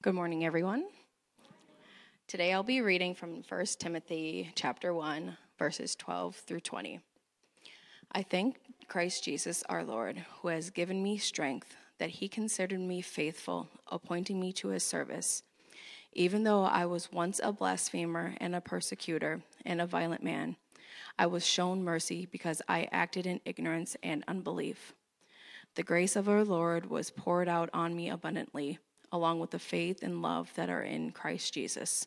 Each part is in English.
Good morning, everyone. Today I'll be reading from 1 Timothy chapter 1, verses 12 through 20. I thank Christ Jesus our Lord, who has given me strength, that he considered me faithful, appointing me to his service. Even though I was once a blasphemer and a persecutor and a violent man, I was shown mercy because I acted in ignorance and unbelief. The grace of our Lord was poured out on me abundantly, along with the faith and love that are in Christ Jesus.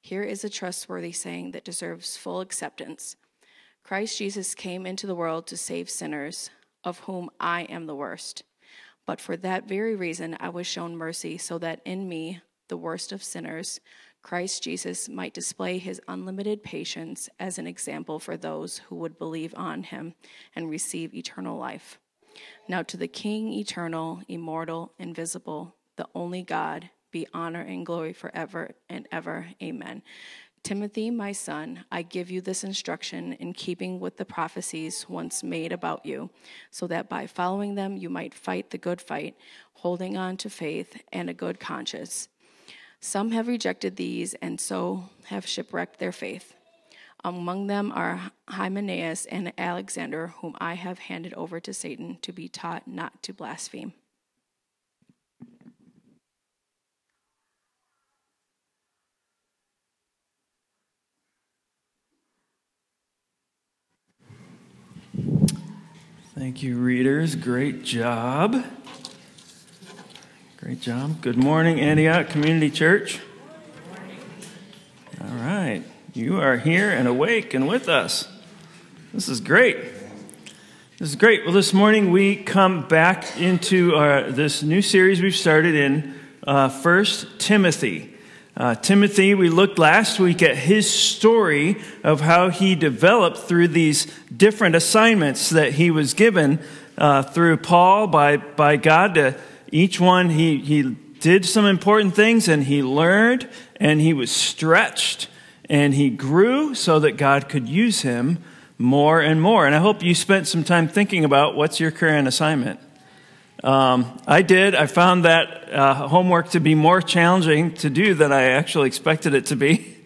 Here is a trustworthy saying that deserves full acceptance Christ Jesus came into the world to save sinners, of whom I am the worst. But for that very reason, I was shown mercy, so that in me, the worst of sinners, Christ Jesus might display his unlimited patience as an example for those who would believe on him and receive eternal life. Now, to the King, eternal, immortal, invisible, the only God, be honor and glory forever and ever. Amen. Timothy, my son, I give you this instruction in keeping with the prophecies once made about you, so that by following them you might fight the good fight, holding on to faith and a good conscience. Some have rejected these and so have shipwrecked their faith. Among them are Hymenaeus and Alexander, whom I have handed over to Satan to be taught not to blaspheme. Thank you, readers. Great job. Great job. Good morning, Antioch Community Church. All right. You are here and awake and with us. This is great. This is great. Well, this morning we come back into our, this new series we've started in uh, First Timothy. Uh, Timothy, we looked last week at his story of how he developed through these different assignments that he was given uh, through Paul by, by God. To each one, he, he did some important things and he learned and he was stretched and he grew so that God could use him more and more. And I hope you spent some time thinking about what's your current assignment. Um, I did. I found that uh, homework to be more challenging to do than I actually expected it to be.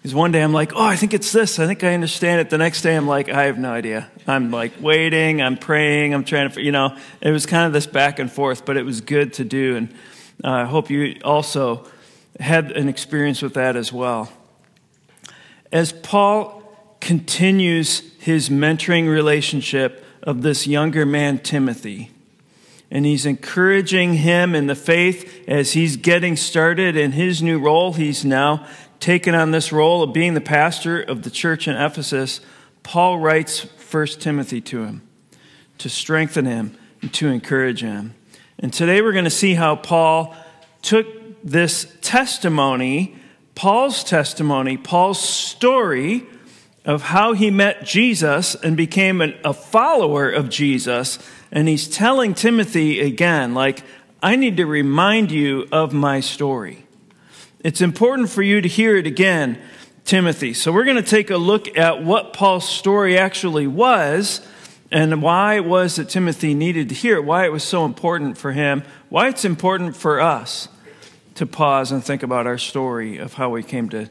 Because one day I'm like, oh, I think it's this. I think I understand it. The next day I'm like, I have no idea. I'm like waiting. I'm praying. I'm trying to, you know, it was kind of this back and forth, but it was good to do. And uh, I hope you also had an experience with that as well. As Paul continues his mentoring relationship of this younger man, Timothy, and he's encouraging him in the faith as he's getting started in his new role. He's now taken on this role of being the pastor of the church in Ephesus. Paul writes 1 Timothy to him to strengthen him and to encourage him. And today we're going to see how Paul took this testimony, Paul's testimony, Paul's story of how he met Jesus and became a follower of Jesus and he's telling Timothy again, like, I need to remind you of my story. It's important for you to hear it again, Timothy. So we're going to take a look at what Paul's story actually was and why it was that Timothy needed to hear it, why it was so important for him, why it's important for us to pause and think about our story of how we came to,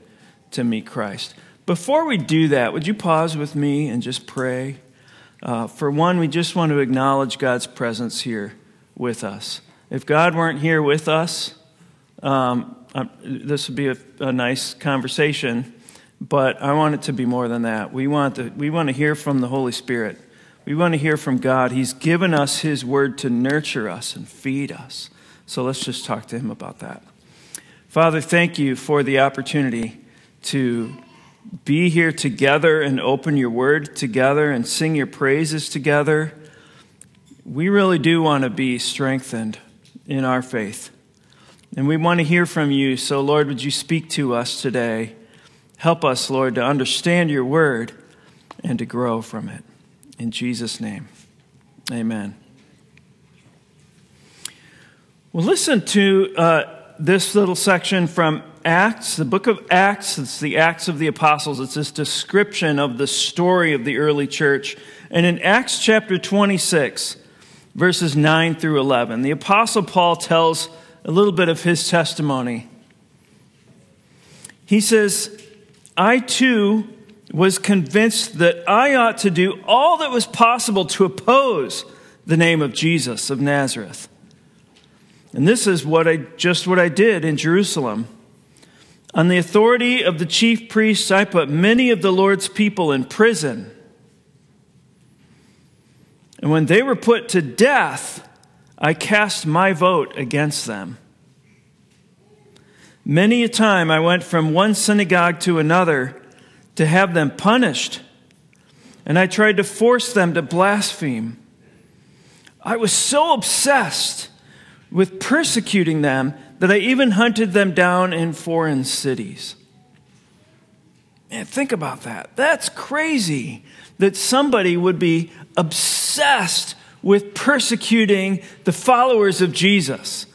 to meet Christ. Before we do that, would you pause with me and just pray? Uh, for one, we just want to acknowledge God's presence here with us. If God weren't here with us, um, uh, this would be a, a, nice conversation, but I want it to be more than that. We want, to, we want to hear from the Holy Spirit. We want to hear from God. He's given us His word to nurture us and feed us. So let's just talk to Him about that. Father, thank you for the opportunity to be here together and open your word together and sing your praises together, we really do want to be strengthened in our faith. And we want to hear from you. So, Lord, would you speak to us today? Help us, Lord, to understand your word and to grow from it. In Jesus' name, amen. Well, listen to uh, this little section from Acts, the book of Acts, it's the Acts of the Apostles. It's this description of the story of the early church. And in Acts chapter 26, verses 9 through 11, the Apostle Paul tells a little bit of his testimony. He says, I too was convinced that I ought to do all that was possible to oppose the name of Jesus of Nazareth. And this is what I just what I did in Jerusalem. On the authority of the chief priests, I put many of the Lord's people in prison. And when they were put to death, I cast my vote against them. Many a time I went from one synagogue to another to have them punished, and I tried to force them to blaspheme. I was so obsessed with persecuting them that I even hunted them down in foreign cities. Man, think about that. That's crazy that somebody would be obsessed with persecuting the followers of Jesus.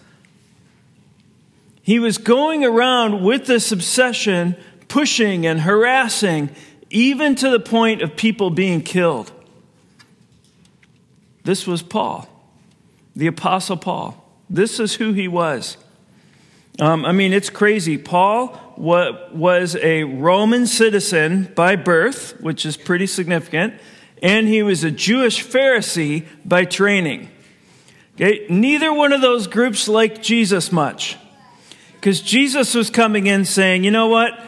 He was going around with this obsession, pushing and harassing, even to the point of people being killed. This was Paul, the Apostle Paul. This is who he was. Um, I mean, it's crazy. Paul was a Roman citizen by birth, which is pretty significant, and he was a Jewish Pharisee by training. Okay? Neither one of those groups liked Jesus much. Because Jesus was coming in saying, you know what?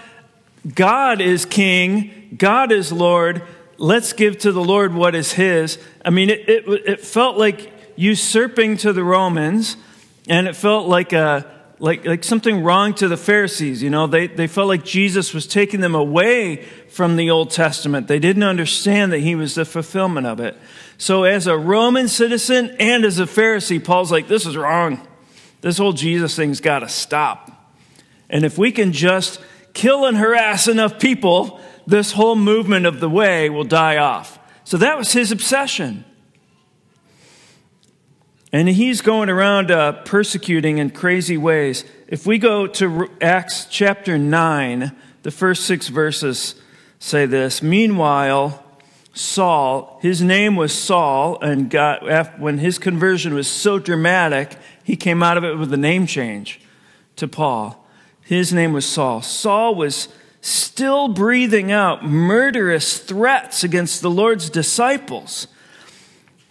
God is king, God is Lord. Let's give to the Lord what is his. I mean, it, it, it felt like usurping to the Romans, and it felt like a like, like something wrong to the Pharisees. You know, they, they felt like Jesus was taking them away from the Old Testament. They didn't understand that he was the fulfillment of it. So, as a Roman citizen and as a Pharisee, Paul's like, this is wrong. This whole Jesus thing's got to stop. And if we can just kill and harass enough people, this whole movement of the way will die off. So, that was his obsession. And he's going around uh, persecuting in crazy ways. If we go to Acts chapter 9, the first six verses say this Meanwhile, Saul, his name was Saul, and got, when his conversion was so dramatic, he came out of it with a name change to Paul. His name was Saul. Saul was still breathing out murderous threats against the Lord's disciples.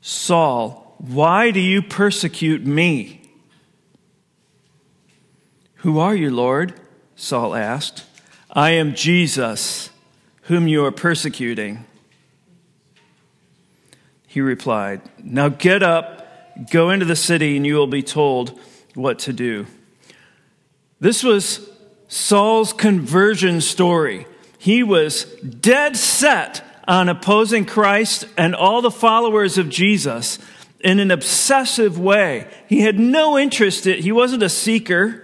Saul, why do you persecute me? Who are you, Lord? Saul asked. I am Jesus, whom you are persecuting. He replied, Now get up, go into the city, and you will be told what to do. This was Saul's conversion story. He was dead set on opposing Christ and all the followers of Jesus in an obsessive way. He had no interest in he wasn't a seeker.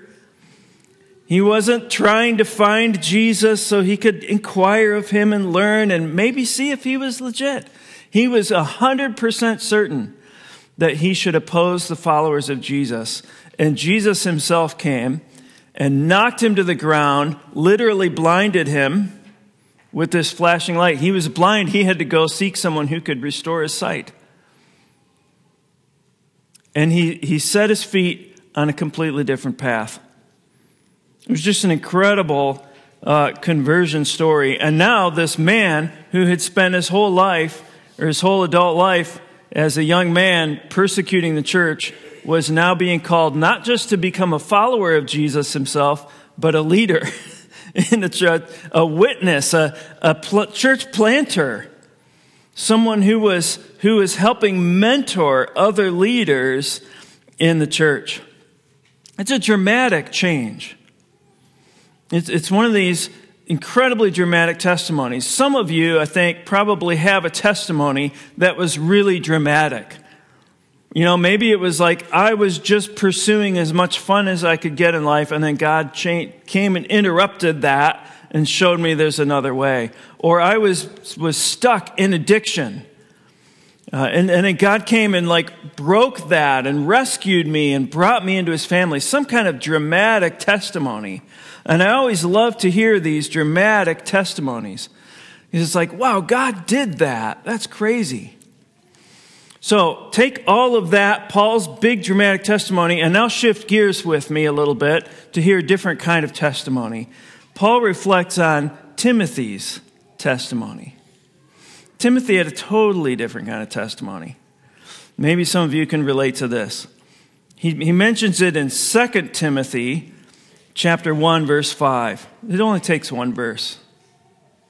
He wasn't trying to find Jesus so he could inquire of him and learn and maybe see if he was legit. He was 100% certain that he should oppose the followers of Jesus. And Jesus himself came and knocked him to the ground, literally blinded him, with this flashing light. He was blind. He had to go seek someone who could restore his sight. And he, he set his feet on a completely different path. It was just an incredible uh, conversion story. And now, this man who had spent his whole life, or his whole adult life, as a young man persecuting the church, was now being called not just to become a follower of Jesus himself, but a leader. in the church, a witness, a, a pl- church planter, someone who was, who was helping mentor other leaders in the church. It's a dramatic change. It's, it's one of these incredibly dramatic testimonies. Some of you, I think, probably have a testimony that was really dramatic. You know, maybe it was like I was just pursuing as much fun as I could get in life, and then God cha- came and interrupted that and showed me there's another way. Or I was, was stuck in addiction. Uh, and, and then God came and like broke that and rescued me and brought me into his family. Some kind of dramatic testimony. And I always love to hear these dramatic testimonies. It's like, wow, God did that. That's crazy. So take all of that, Paul's big dramatic testimony, and now shift gears with me a little bit to hear a different kind of testimony. Paul reflects on Timothy's testimony. Timothy had a totally different kind of testimony. Maybe some of you can relate to this. He, he mentions it in 2 Timothy chapter 1, verse 5. It only takes one verse.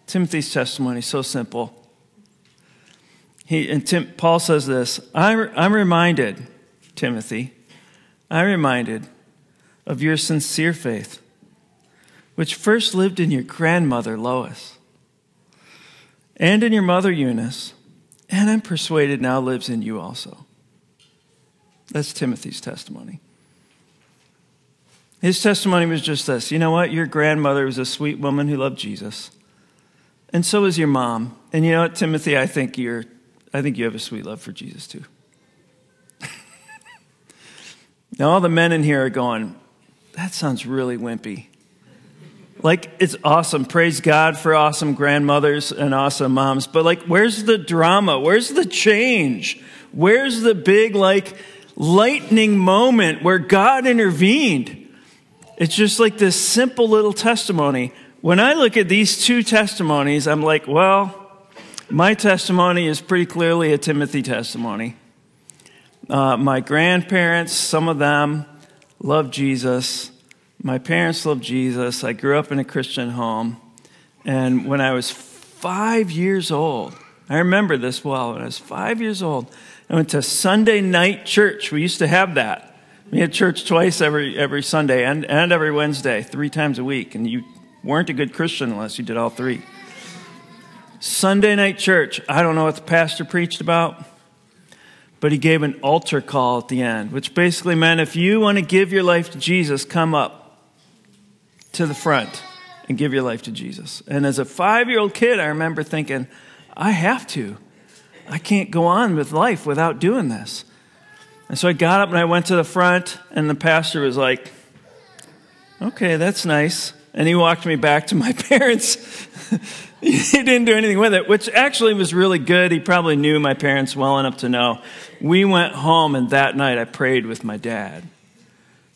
Timothy's testimony is so simple. He, and Tim, Paul says this I'm, I'm reminded, Timothy, I'm reminded of your sincere faith, which first lived in your grandmother Lois and in your mother Eunice, and I'm persuaded now lives in you also. That's Timothy's testimony. His testimony was just this you know what? Your grandmother was a sweet woman who loved Jesus. And so is your mom. And you know what, Timothy? I think you're I think you have a sweet love for Jesus too. now, all the men in here are going, that sounds really wimpy. Like, it's awesome. Praise God for awesome grandmothers and awesome moms. But, like, where's the drama? Where's the change? Where's the big, like, lightning moment where God intervened? It's just like this simple little testimony. When I look at these two testimonies, I'm like, well, my testimony is pretty clearly a Timothy testimony. Uh, my grandparents, some of them, loved Jesus. My parents loved Jesus. I grew up in a Christian home. And when I was five years old, I remember this well. When I was five years old, I went to Sunday night church. We used to have that. We had church twice every, every Sunday and, and every Wednesday, three times a week. And you weren't a good Christian unless you did all three. Sunday night church. I don't know what the pastor preached about, but he gave an altar call at the end, which basically meant if you want to give your life to Jesus, come up to the front and give your life to Jesus. And as a five year old kid, I remember thinking, I have to. I can't go on with life without doing this. And so I got up and I went to the front, and the pastor was like, Okay, that's nice. And he walked me back to my parents he didn't do anything with it, which actually was really good. He probably knew my parents well enough to know. We went home, and that night I prayed with my dad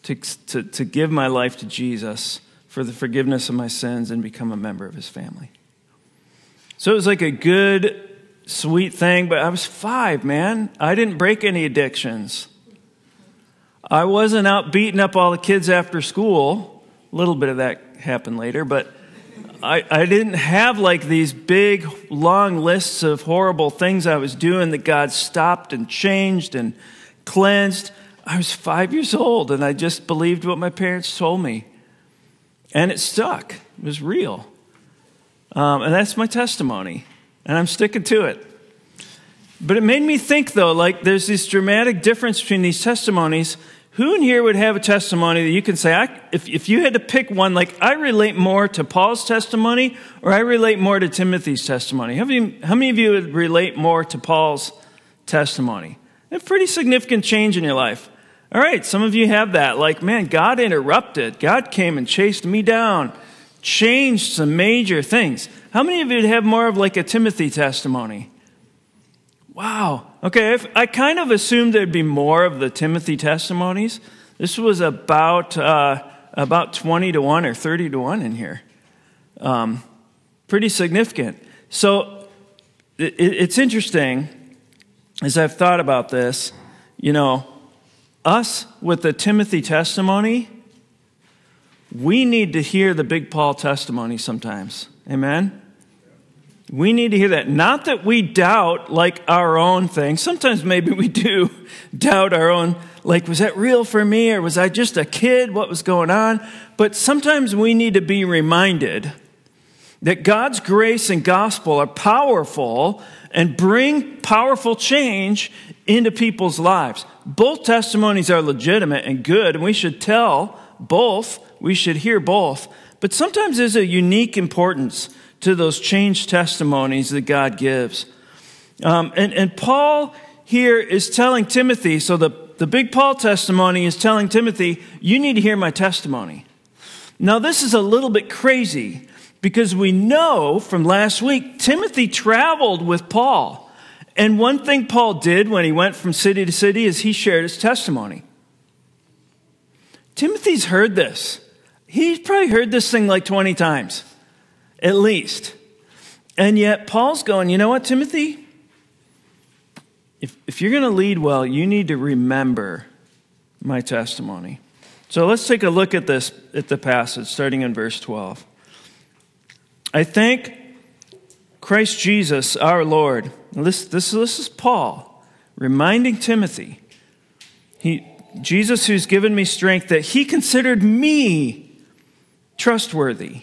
to, to, to give my life to Jesus for the forgiveness of my sins and become a member of his family. So it was like a good, sweet thing, but I was five, man. I didn't break any addictions. I wasn't out beating up all the kids after school. A little bit of that happened later, but I, I didn't have like these big, long lists of horrible things I was doing that God stopped and changed and cleansed. I was five years old and I just believed what my parents told me. And it stuck, it was real. Um, and that's my testimony. And I'm sticking to it. But it made me think, though, like there's this dramatic difference between these testimonies who in here would have a testimony that you can say, I, if, if you had to pick one, like I relate more to Paul's testimony or I relate more to Timothy's testimony? How many, how many of you would relate more to Paul's testimony? A pretty significant change in your life. All right, some of you have that. Like, man, God interrupted. God came and chased me down, changed some major things. How many of you have more of like a Timothy testimony? Wow. Okay, if, I kind of assumed there'd be more of the Timothy testimonies. This was about uh, about 20 to 1 or 30 to 1 in here. Um, pretty significant. So it, it's interesting as I've thought about this, you know, us with the Timothy testimony, we need to hear the big Paul testimony sometimes. Amen? We need to hear that. Not that we doubt like our own thing. Sometimes maybe we do doubt our own, like, was that real for me or was I just a kid? What was going on? But sometimes we need to be reminded that God's grace and gospel are powerful and bring powerful change into people's lives. Both testimonies are legitimate and good, and we should tell both. We should hear both. But sometimes there's a unique importance to those changed testimonies that God gives. Um, and, and Paul here is telling Timothy, so the, the big Paul testimony is telling Timothy, you need to hear my testimony. Now, this is a little bit crazy because we know from last week, Timothy traveled with Paul. And one thing Paul did when he went from city to city is he shared his testimony. Timothy's heard this. He's probably heard this thing like 20 times, at least. And yet, Paul's going, you know what, Timothy? If, if you're going to lead well, you need to remember my testimony. So let's take a look at this, at the passage, starting in verse 12. I thank Christ Jesus, our Lord. This, this, this is Paul reminding Timothy. He, Jesus, who's given me strength, that he considered me trustworthy.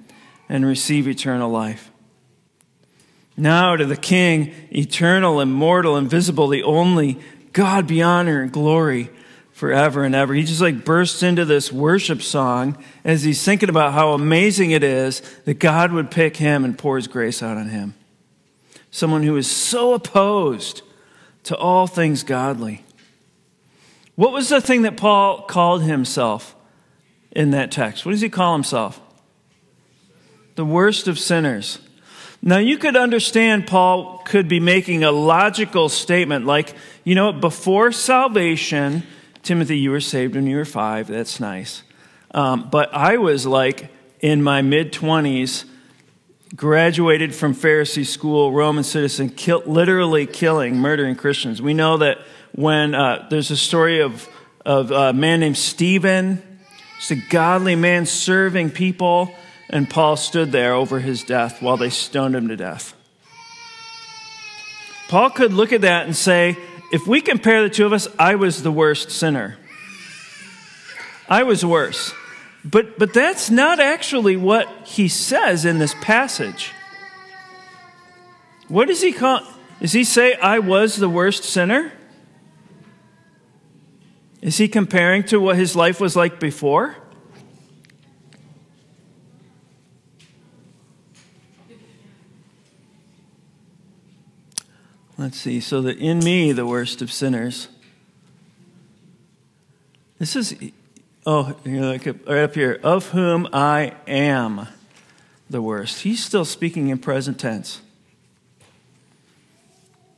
and receive eternal life. Now to the King, eternal, immortal, invisible, the only God be honor and glory forever and ever. He just like bursts into this worship song as he's thinking about how amazing it is that God would pick him and pour his grace out on him. Someone who is so opposed to all things godly. What was the thing that Paul called himself in that text? What does he call himself? The worst of sinners. Now, you could understand Paul could be making a logical statement like, you know, before salvation, Timothy, you were saved when you were five. That's nice. Um, but I was like in my mid 20s, graduated from Pharisee school, Roman citizen, kill, literally killing, murdering Christians. We know that when uh, there's a story of, of a man named Stephen, he's a godly man serving people, and Paul stood there over his death while they stoned him to death. Paul could look at that and say, if we compare the two of us, I was the worst sinner. I was worse. But, but that's not actually what he says in this passage. What does he call? Does he say, I was the worst sinner? Is he comparing to what his life was like before? Let's see. So that in me, the worst of sinners. This is, oh, like right up here. Of whom I am the worst. He's still speaking in present tense.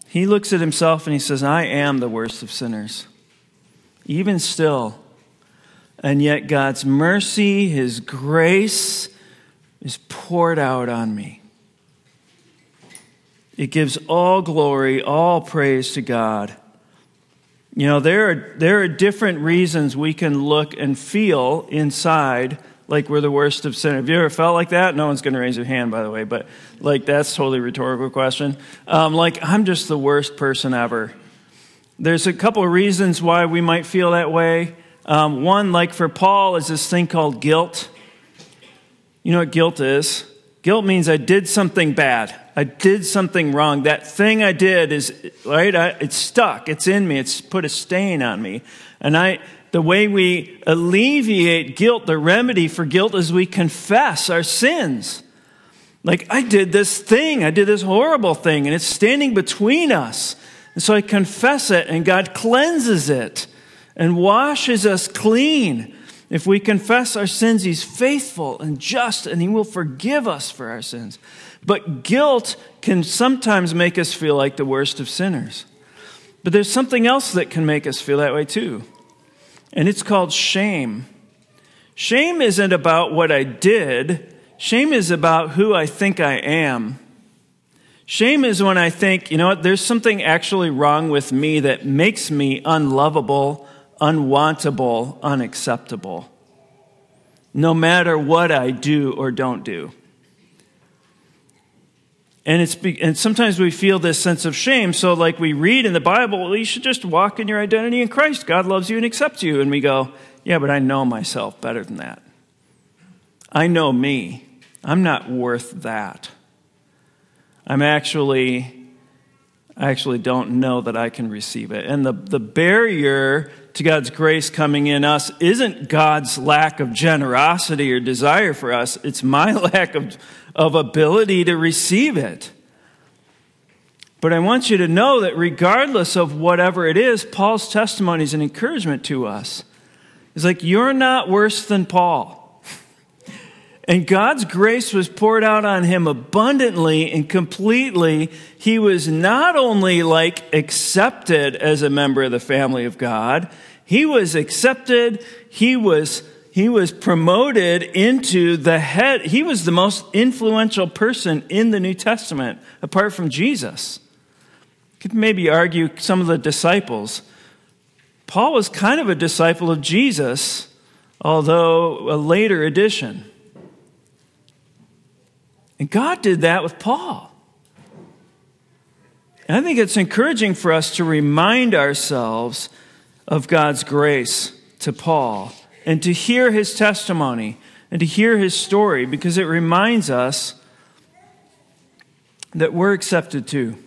He looks at himself and he says, I am the worst of sinners. Even still. And yet God's mercy, His grace is poured out on me. It gives all glory, all praise to God. You know, there are, there are different reasons we can look and feel inside like we're the worst of sin. Have you ever felt like that? No one's going to raise their hand, by the way, but like that's totally rhetorical question. Um, like, I'm just the worst person ever. There's a couple of reasons why we might feel that way. Um, one, like for Paul, is this thing called guilt. You know what guilt is? Guilt means I did something bad. I did something wrong. That thing I did is, right, I, it's stuck. It's in me. It's put a stain on me. And I, the way we alleviate guilt, the remedy for guilt is we confess our sins. Like, I did this thing. I did this horrible thing, and it's standing between us. And so I confess it, and God cleanses it and washes us clean. If we confess our sins, He's faithful and just, and He will forgive us for our sins. But guilt can sometimes make us feel like the worst of sinners. But there's something else that can make us feel that way too, and it's called shame. Shame isn't about what I did, shame is about who I think I am. Shame is when I think, you know what, there's something actually wrong with me that makes me unlovable, unwantable, unacceptable, no matter what I do or don't do. And, it's, and sometimes we feel this sense of shame. So, like we read in the Bible, well, you should just walk in your identity in Christ. God loves you and accepts you. And we go, yeah, but I know myself better than that. I know me. I'm not worth that. I'm actually, I actually don't know that I can receive it. And the, the barrier to God's grace coming in us isn't God's lack of generosity or desire for us, it's my lack of, of ability to receive it. But I want you to know that regardless of whatever it is, Paul's testimony is an encouragement to us. It's like, you're not worse than Paul. And God's grace was poured out on him abundantly and completely. He was not only like accepted as a member of the family of God, he was accepted, he was he was promoted into the head. He was the most influential person in the New Testament apart from Jesus. Could maybe argue some of the disciples. Paul was kind of a disciple of Jesus, although a later addition. And God did that with Paul. And I think it's encouraging for us to remind ourselves of God's grace to Paul and to hear his testimony and to hear his story because it reminds us that we're accepted too.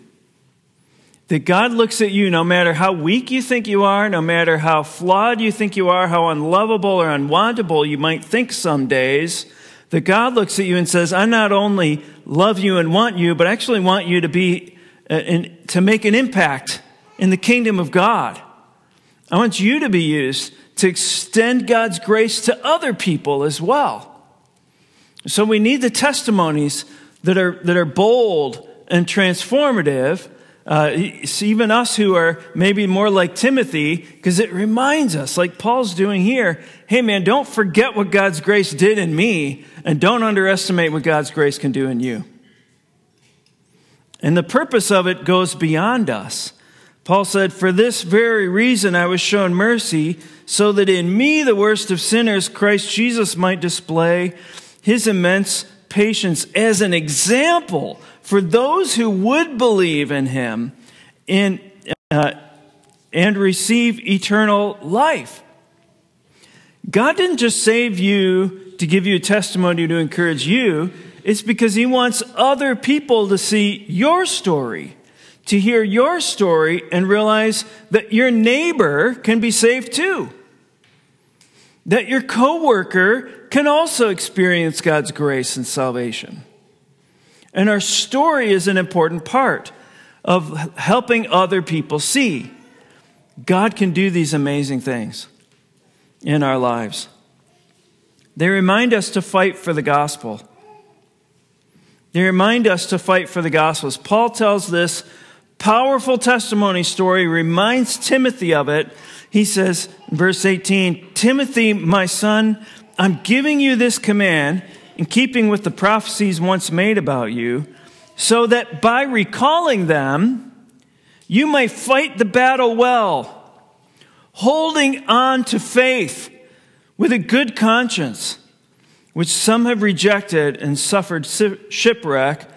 That God looks at you no matter how weak you think you are, no matter how flawed you think you are, how unlovable or unwantable you might think some days, that God looks at you and says, I not only love you and want you, but actually want you to be, uh, in, to make an impact in the kingdom of God. I want you to be used to extend God's grace to other people as well. So we need the testimonies that are, that are bold and transformative. Uh, even us who are maybe more like Timothy, because it reminds us, like Paul's doing here, hey man, don't forget what God's grace did in me, and don't underestimate what God's grace can do in you. And the purpose of it goes beyond us. Paul said, For this very reason I was shown mercy, so that in me, the worst of sinners, Christ Jesus might display his immense patience as an example for those who would believe in him in, uh, and receive eternal life. God didn't just save you to give you a testimony to encourage you, it's because he wants other people to see your story to hear your story and realize that your neighbor can be saved too. That your coworker can also experience God's grace and salvation. And our story is an important part of helping other people see God can do these amazing things in our lives. They remind us to fight for the gospel. They remind us to fight for the gospel. As Paul tells this powerful testimony story reminds Timothy of it. He says, verse 18, Timothy, my son, I'm giving you this command in keeping with the prophecies once made about you, so that by recalling them, you may fight the battle well, holding on to faith with a good conscience, which some have rejected and suffered shipwreck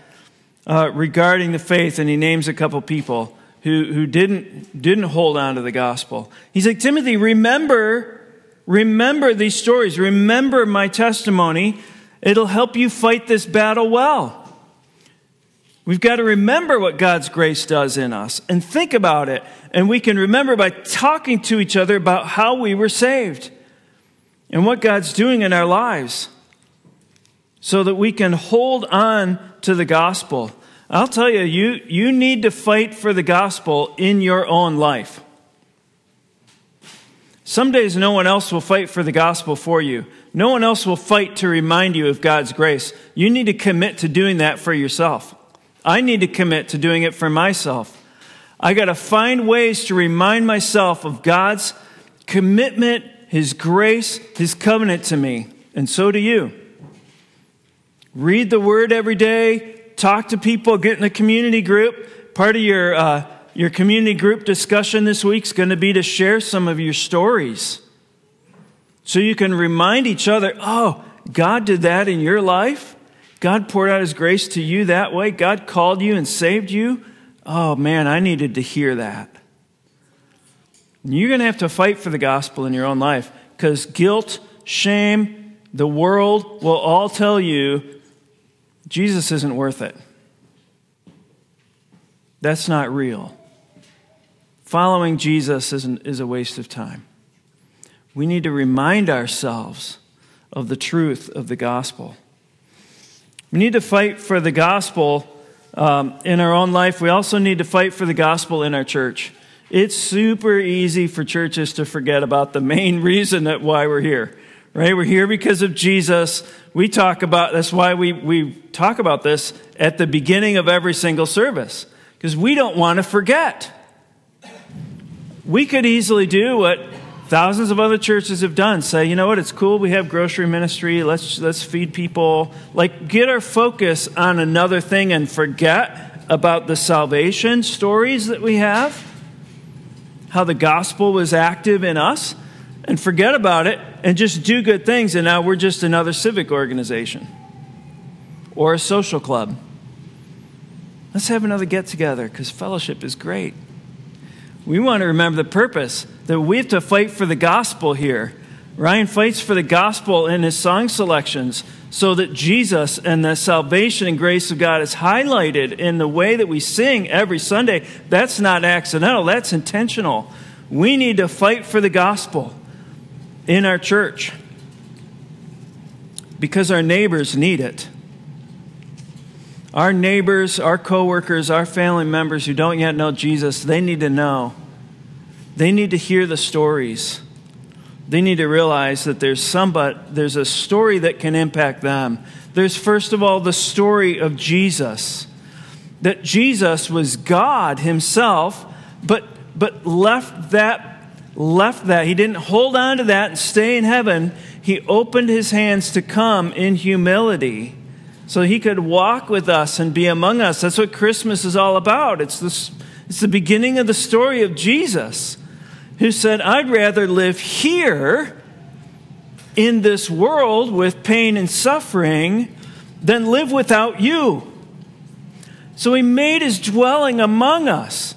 uh, regarding the faith, and he names a couple people who, who didn't, didn't hold on to the gospel. He's like, Timothy, remember, remember these stories. Remember my testimony. It'll help you fight this battle well. We've got to remember what God's grace does in us and think about it. And we can remember by talking to each other about how we were saved and what God's doing in our lives so that we can hold on to the gospel. I'll tell you, you, you need to fight for the gospel in your own life. Some days no one else will fight for the gospel for you. No one else will fight to remind you of God's grace. You need to commit to doing that for yourself. I need to commit to doing it for myself. I got to find ways to remind myself of God's commitment, His grace, His covenant to me. And so do you. Read the Word every day, talk to people, get in a community group. Part of your, uh, your community group discussion this week is going to be to share some of your stories. So you can remind each other, oh, God did that in your life. God poured out His grace to you that way. God called you and saved you. Oh man, I needed to hear that. You're going to have to fight for the gospel in your own life because guilt, shame, the world will all tell you Jesus isn't worth it. That's not real. Following Jesus is, an, is a waste of time. We need to remind ourselves of the truth of the gospel. We need to fight for the gospel um, in our own life. We also need to fight for the gospel in our church. It's super easy for churches to forget about the main reason that why we're here. Right? We're here because of Jesus. We talk about that's why we, we talk about this at the beginning of every single service. Because we don't want to forget. We could easily do what thousands of other churches have done say you know what it's cool we have grocery ministry let's let's feed people like get our focus on another thing and forget about the salvation stories that we have how the gospel was active in us and forget about it and just do good things and now we're just another civic organization or a social club let's have another get together because fellowship is great we want to remember the purpose that we have to fight for the gospel here. Ryan fights for the gospel in his song selections so that Jesus and the salvation and grace of God is highlighted in the way that we sing every Sunday. That's not accidental, that's intentional. We need to fight for the gospel in our church because our neighbors need it. Our neighbors, our coworkers, our family members who don't yet know Jesus, they need to know they need to hear the stories. They need to realize that there's somebody, there's a story that can impact them. There's first of all the story of Jesus. That Jesus was God himself, but but left that left that. He didn't hold on to that and stay in heaven. He opened his hands to come in humility so he could walk with us and be among us. That's what Christmas is all about. It's, this, it's the beginning of the story of Jesus who said, I'd rather live here in this world with pain and suffering than live without you. So he made his dwelling among us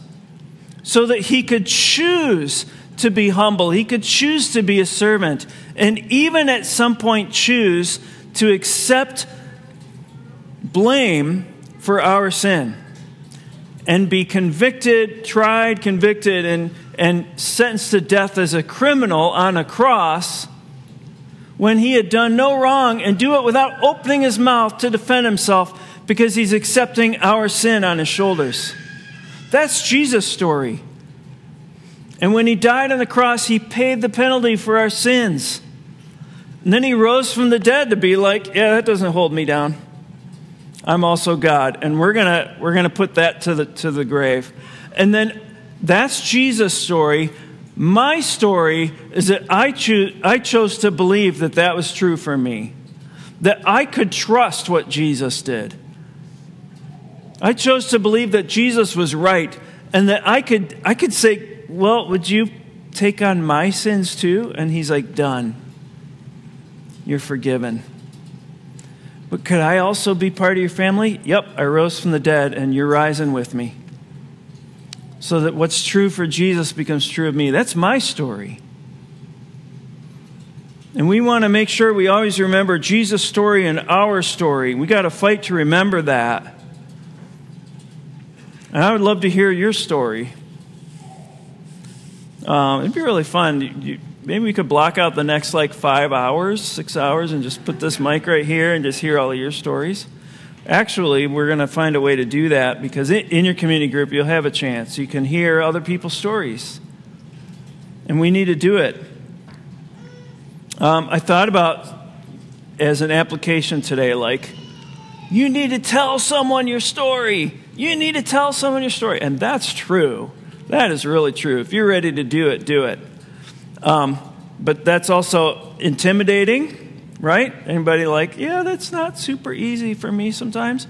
so that he could choose to be humble, he could choose to be a servant, and even at some point choose to accept blame for our sin and be convicted, tried, convicted, and and sentenced to death as a criminal on a cross when he had done no wrong and do it without opening his mouth to defend himself because he's accepting our sin on his shoulders. That's Jesus' story. And when he died on the cross, he paid the penalty for our sins. And then he rose from the dead to be like, yeah, that doesn't hold me down. I'm also God. And we're going we're to put that to the to the grave. And then that's Jesus' story. My story is that I, cho- I chose to believe that that was true for me, that I could trust what Jesus did. I chose to believe that Jesus was right and that I could, I could say, Well, would you take on my sins too? And he's like, Done. You're forgiven. But could I also be part of your family? Yep, I rose from the dead and you're rising with me so that what's true for Jesus becomes true of me. That's my story. And we want to make sure we always remember Jesus' story and our story. We got to fight to remember that. And I would love to hear your story. Um, it'd be really fun. You, maybe we could block out the next like five hours, six hours, and just put this mic right here and just hear all of your stories. Actually, we're going to find a way to do that because in your community group, you'll have a chance. You can hear other people's stories. And we need to do it. Um, I thought about as an application today, like, you need to tell someone your story. You need to tell someone your story. And that's true. That is really true. If you're ready to do it, do it. Um, but that's also intimidating right? Anybody like, yeah, that's not super easy for me sometimes.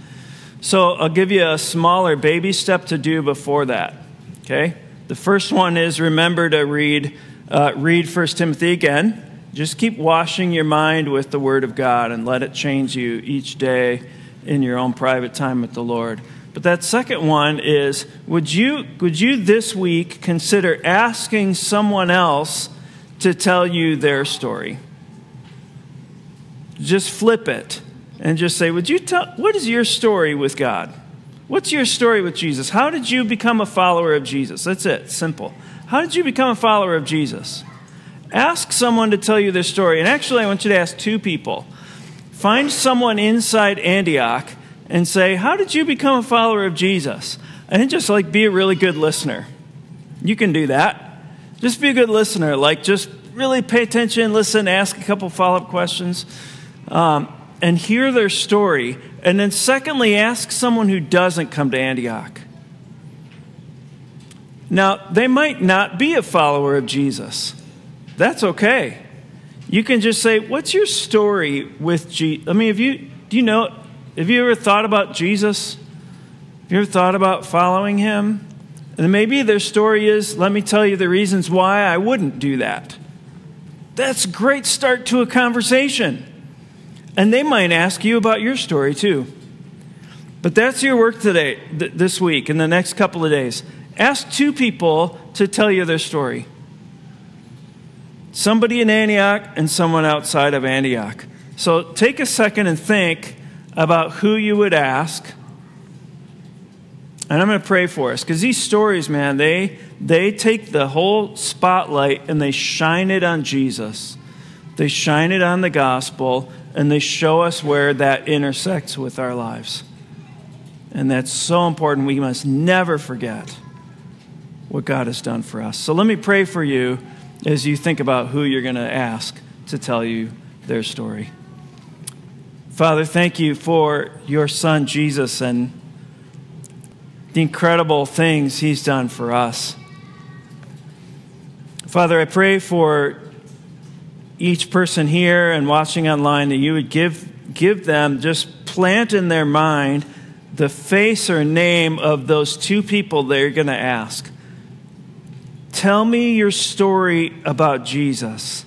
So I'll give you a smaller baby step to do before that. Okay? The first one is remember to read uh, read 1 Timothy again. Just keep washing your mind with the Word of God and let it change you each day in your own private time with the Lord. But that second one is would you, would you this week consider asking someone else to tell you their story? just flip it and just say, Would you tell, what is your story with God? What's your story with Jesus? How did you become a follower of Jesus? That's it, simple. How did you become a follower of Jesus? Ask someone to tell you their story. And actually, I want you to ask two people. Find someone inside Antioch and say, How did you become a follower of Jesus? And just like be a really good listener. You can do that. Just be a good listener. Like, just really pay attention, listen, ask a couple follow up questions um, and hear their story. And then, secondly, ask someone who doesn't come to Antioch. Now, they might not be a follower of Jesus. That's okay. You can just say, What's your story with Jesus? I mean, have you, do you know, have you ever thought about Jesus? Have you ever thought about following him? And maybe their story is, Let me tell you the reasons why I wouldn't do that. That's a great start to a conversation. And they might ask you about your story too. But that's your work today, th- this week, in the next couple of days. Ask two people to tell you their story somebody in Antioch and someone outside of Antioch. So take a second and think about who you would ask. And I'm going to pray for us because these stories, man, they, they take the whole spotlight and they shine it on Jesus. They shine it on the gospel and they show us where that intersects with our lives. And that's so important. We must never forget what God has done for us. So let me pray for you as you think about who you're going to ask to tell you their story. Father, thank you for your son Jesus and the incredible things he's done for us. Father, I pray for each person here and watching online that you would give, give them, just plant in their mind the face or name of those two people they're going to ask. Tell me your story about Jesus.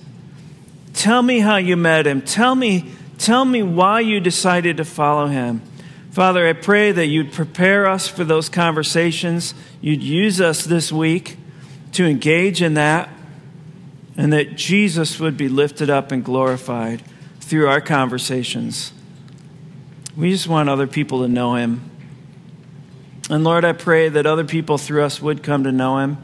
Tell me how you met him. Tell me, tell me why you decided to follow him. Father, I pray that you'd prepare us for those conversations. You'd use us this week to engage in that and that Jesus would be lifted up and glorified through our conversations. We just want other people to know him. And Lord, I pray that other people through us would come to know him.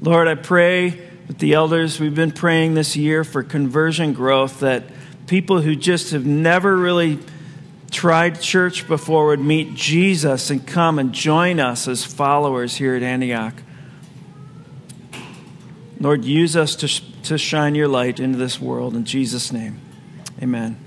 Lord, I pray that the elders, we've been praying this year for conversion growth, that people who just have never really tried church before would meet Jesus and come and join us as followers here at Antioch. Lord, use us to to shine your light into this world. In Jesus' name, amen.